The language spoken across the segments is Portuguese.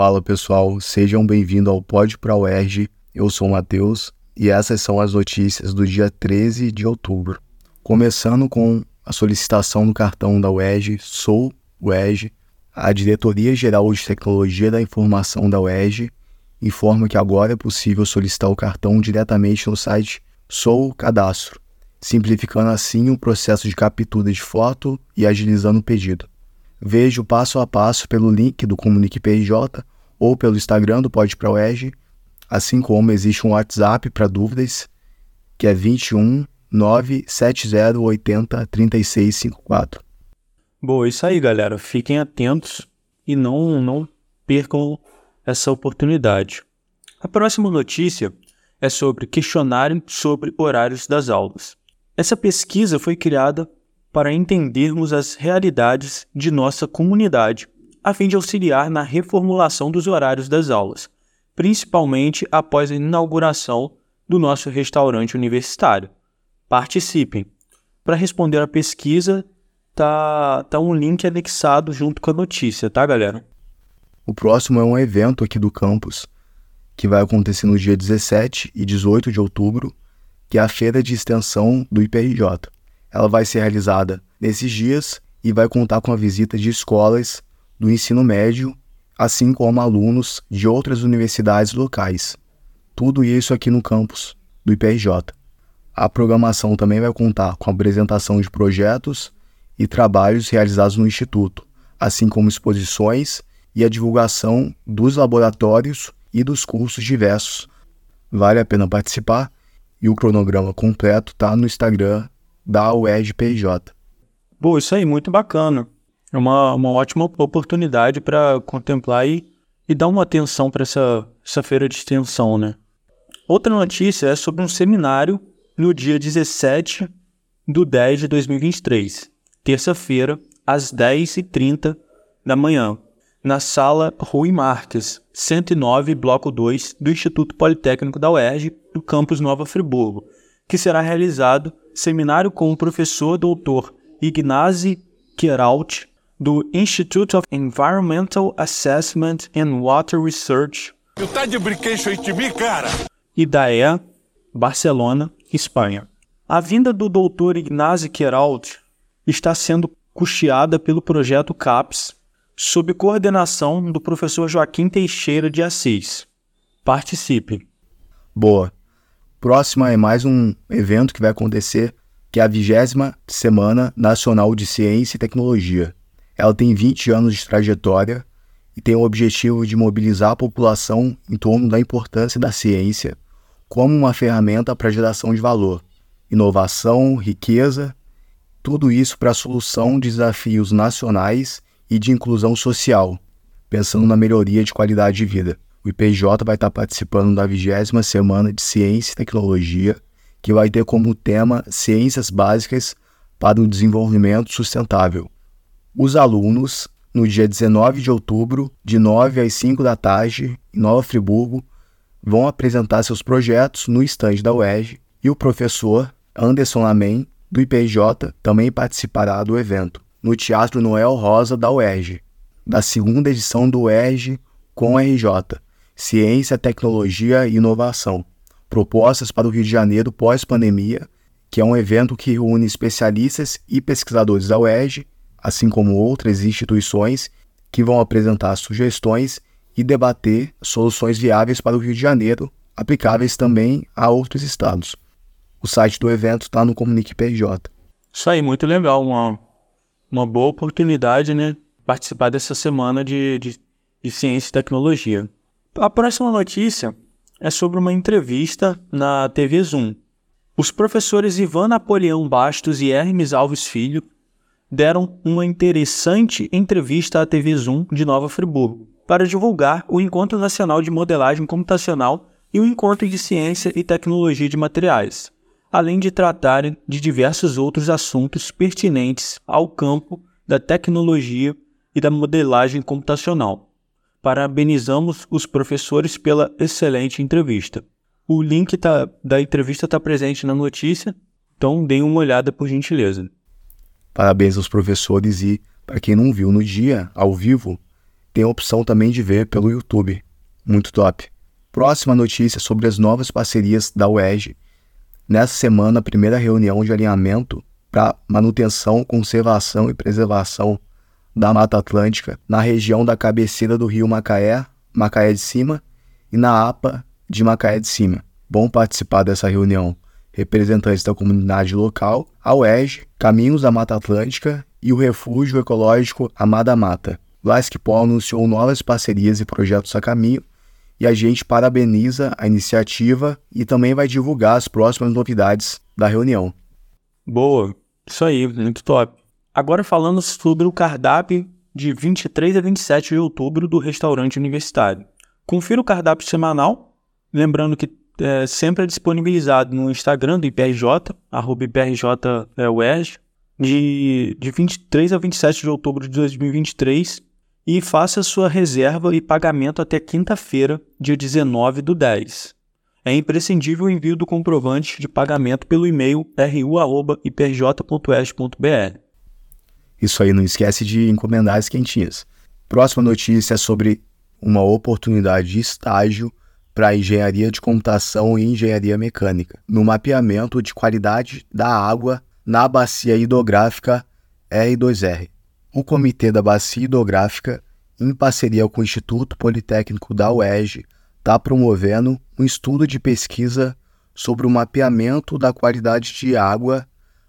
Fala pessoal, sejam bem-vindos ao Pod Pra UERJ. Eu sou o Matheus e essas são as notícias do dia 13 de outubro. Começando com a solicitação do cartão da UERJ, sou UERJ. A Diretoria Geral de Tecnologia da Informação da UERJ informa que agora é possível solicitar o cartão diretamente no site Sou Cadastro, simplificando assim o processo de captura de foto e agilizando o pedido. Veja o passo a passo pelo link do Comunique PRJ ou pelo Instagram do Pode Pra UERJ, assim como existe um WhatsApp para dúvidas, que é 21 97080 3654. Boa, isso aí, galera. Fiquem atentos e não, não percam essa oportunidade. A próxima notícia é sobre questionário sobre horários das aulas. Essa pesquisa foi criada para entendermos as realidades de nossa comunidade, a fim de auxiliar na reformulação dos horários das aulas, principalmente após a inauguração do nosso restaurante universitário. Participem! Para responder à pesquisa, tá, tá um link anexado junto com a notícia, tá, galera? O próximo é um evento aqui do campus, que vai acontecer no dia 17 e 18 de outubro, que é a feira de extensão do IPRJ. Ela vai ser realizada nesses dias e vai contar com a visita de escolas do ensino médio, assim como alunos de outras universidades locais. Tudo isso aqui no campus do IPRJ. A programação também vai contar com a apresentação de projetos e trabalhos realizados no Instituto, assim como exposições e a divulgação dos laboratórios e dos cursos diversos. Vale a pena participar e o cronograma completo está no Instagram da UERJ-PJ. Bom, isso aí, muito bacana. É uma, uma ótima oportunidade para contemplar e, e dar uma atenção para essa, essa feira de extensão, né? Outra notícia é sobre um seminário no dia 17 do 10 de 2023, terça-feira, às 10h30 da manhã, na sala Rui Marques, 109, Bloco 2, do Instituto Politécnico da UERJ, do campus Nova Friburgo, que será realizado seminário com o professor doutor Ignazi Kieralt, do Institute of Environmental Assessment and Water Research. Tu tá de brinquedo de mim, cara? E da EA, Barcelona, Espanha. A vinda do doutor Ignazi Kieralt está sendo custeada pelo projeto CAPS, sob coordenação do professor Joaquim Teixeira de Assis. Participe. Boa. Próxima é mais um evento que vai acontecer, que é a vigésima Semana Nacional de Ciência e Tecnologia. Ela tem 20 anos de trajetória e tem o objetivo de mobilizar a população em torno da importância da ciência como uma ferramenta para geração de valor, inovação, riqueza, tudo isso para a solução de desafios nacionais e de inclusão social, pensando na melhoria de qualidade de vida. O IPJ vai estar participando da 20 Semana de Ciência e Tecnologia, que vai ter como tema Ciências Básicas para o Desenvolvimento Sustentável. Os alunos, no dia 19 de outubro, de 9 às 5 da tarde, em Nova Friburgo, vão apresentar seus projetos no estande da UERJ e o professor Anderson Lamen, do IPJ, também participará do evento, no Teatro Noel Rosa da UERJ, da segunda edição do UERJ com RJ, Ciência, Tecnologia e Inovação, propostas para o Rio de Janeiro pós-pandemia, que é um evento que reúne especialistas e pesquisadores da UERJ, assim como outras instituições, que vão apresentar sugestões e debater soluções viáveis para o Rio de Janeiro, aplicáveis também a outros estados. O site do evento está no Comunique PJ. Isso aí, muito legal. Uma, uma boa oportunidade, né? Participar dessa semana de, de, de ciência e tecnologia. A próxima notícia é sobre uma entrevista na TV Zoom. Os professores Ivan Napoleão Bastos e Hermes Alves Filho deram uma interessante entrevista à TV Zoom de Nova Friburgo para divulgar o Encontro Nacional de Modelagem Computacional e o Encontro de Ciência e Tecnologia de Materiais, além de tratarem de diversos outros assuntos pertinentes ao campo da tecnologia e da modelagem computacional. Parabenizamos os professores pela excelente entrevista. O link tá, da entrevista está presente na notícia, então deem uma olhada por gentileza. Parabéns aos professores e, para quem não viu no dia, ao vivo, tem a opção também de ver pelo YouTube. Muito top. Próxima notícia sobre as novas parcerias da UERJ. Nessa semana, a primeira reunião de alinhamento para manutenção, conservação e preservação da Mata Atlântica na região da cabeceira do rio Macaé, Macaé de Cima, e na APA de Macaé de Cima. Bom participar dessa reunião. Representantes da comunidade local, a UERJ, Caminhos da Mata Atlântica e o Refúgio Ecológico Amada Mata. Paul anunciou novas parcerias e projetos a caminho e a gente parabeniza a iniciativa e também vai divulgar as próximas novidades da reunião. Boa, isso aí, muito top. Agora falando sobre o cardápio de 23 a 27 de outubro do restaurante universitário. Confira o cardápio semanal, lembrando que é, sempre é disponibilizado no Instagram do IPRJ, arroba IPRJUERJ, de, de 23 a 27 de outubro de 2023 e faça sua reserva e pagamento até quinta-feira, dia 19 do 10. É imprescindível o envio do comprovante de pagamento pelo e-mail ru.iprj.es.br. Isso aí, não esquece de encomendar as quentinhas. Próxima notícia é sobre uma oportunidade de estágio para engenharia de computação e engenharia mecânica, no mapeamento de qualidade da água na bacia hidrográfica R2R. O Comitê da Bacia Hidrográfica, em parceria com o Instituto Politécnico da UERJ, está promovendo um estudo de pesquisa sobre o mapeamento da qualidade de água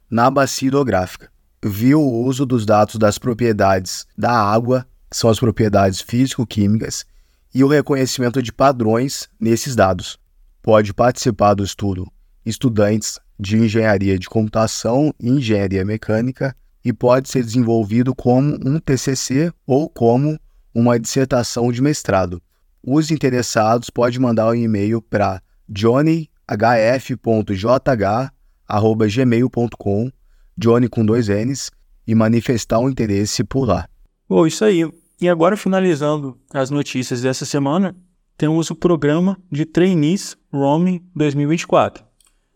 na bacia hidrográfica. Viu o uso dos dados das propriedades da água, que são as propriedades físico-químicas, e o reconhecimento de padrões nesses dados. Pode participar do estudo estudantes de engenharia de computação e engenharia mecânica e pode ser desenvolvido como um TCC ou como uma dissertação de mestrado. Os interessados podem mandar um e-mail para johnnyhf.jh@gmail.com, Johnny com dois N's, e manifestar um interesse por lá. Bom, isso aí. E agora, finalizando as notícias dessa semana, temos o programa de Trainees Roaming 2024.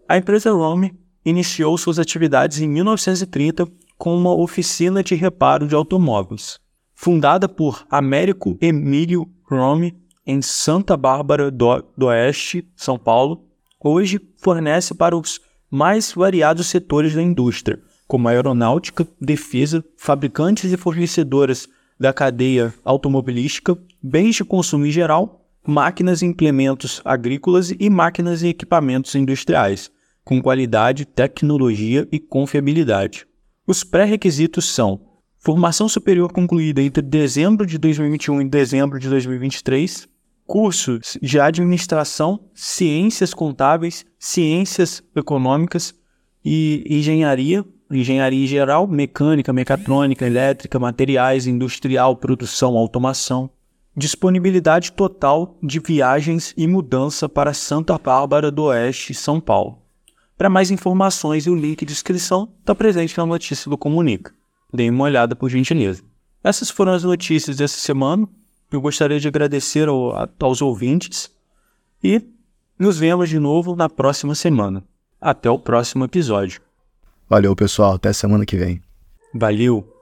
A empresa Roaming iniciou suas atividades em 1930 com uma oficina de reparo de automóveis. Fundada por Américo Emílio Roaming em Santa Bárbara do, do Oeste, São Paulo, hoje fornece para os mais variados setores da indústria, como aeronáutica, defesa, fabricantes e fornecedoras da cadeia automobilística, bens de consumo em geral, máquinas e implementos agrícolas e máquinas e equipamentos industriais, com qualidade, tecnologia e confiabilidade. Os pré-requisitos são formação superior concluída entre dezembro de 2021 e dezembro de 2023, cursos de administração, ciências contábeis, ciências econômicas e engenharia engenharia geral, mecânica, mecatrônica, elétrica, materiais, industrial, produção, automação. Disponibilidade total de viagens e mudança para Santa Bárbara do Oeste, São Paulo. Para mais informações e o link de inscrição está presente na notícia do Comunica. Dê uma olhada por gentileza. Essas foram as notícias dessa semana. Eu gostaria de agradecer ao, aos ouvintes e nos vemos de novo na próxima semana. Até o próximo episódio. Valeu, pessoal. Até semana que vem. Valeu.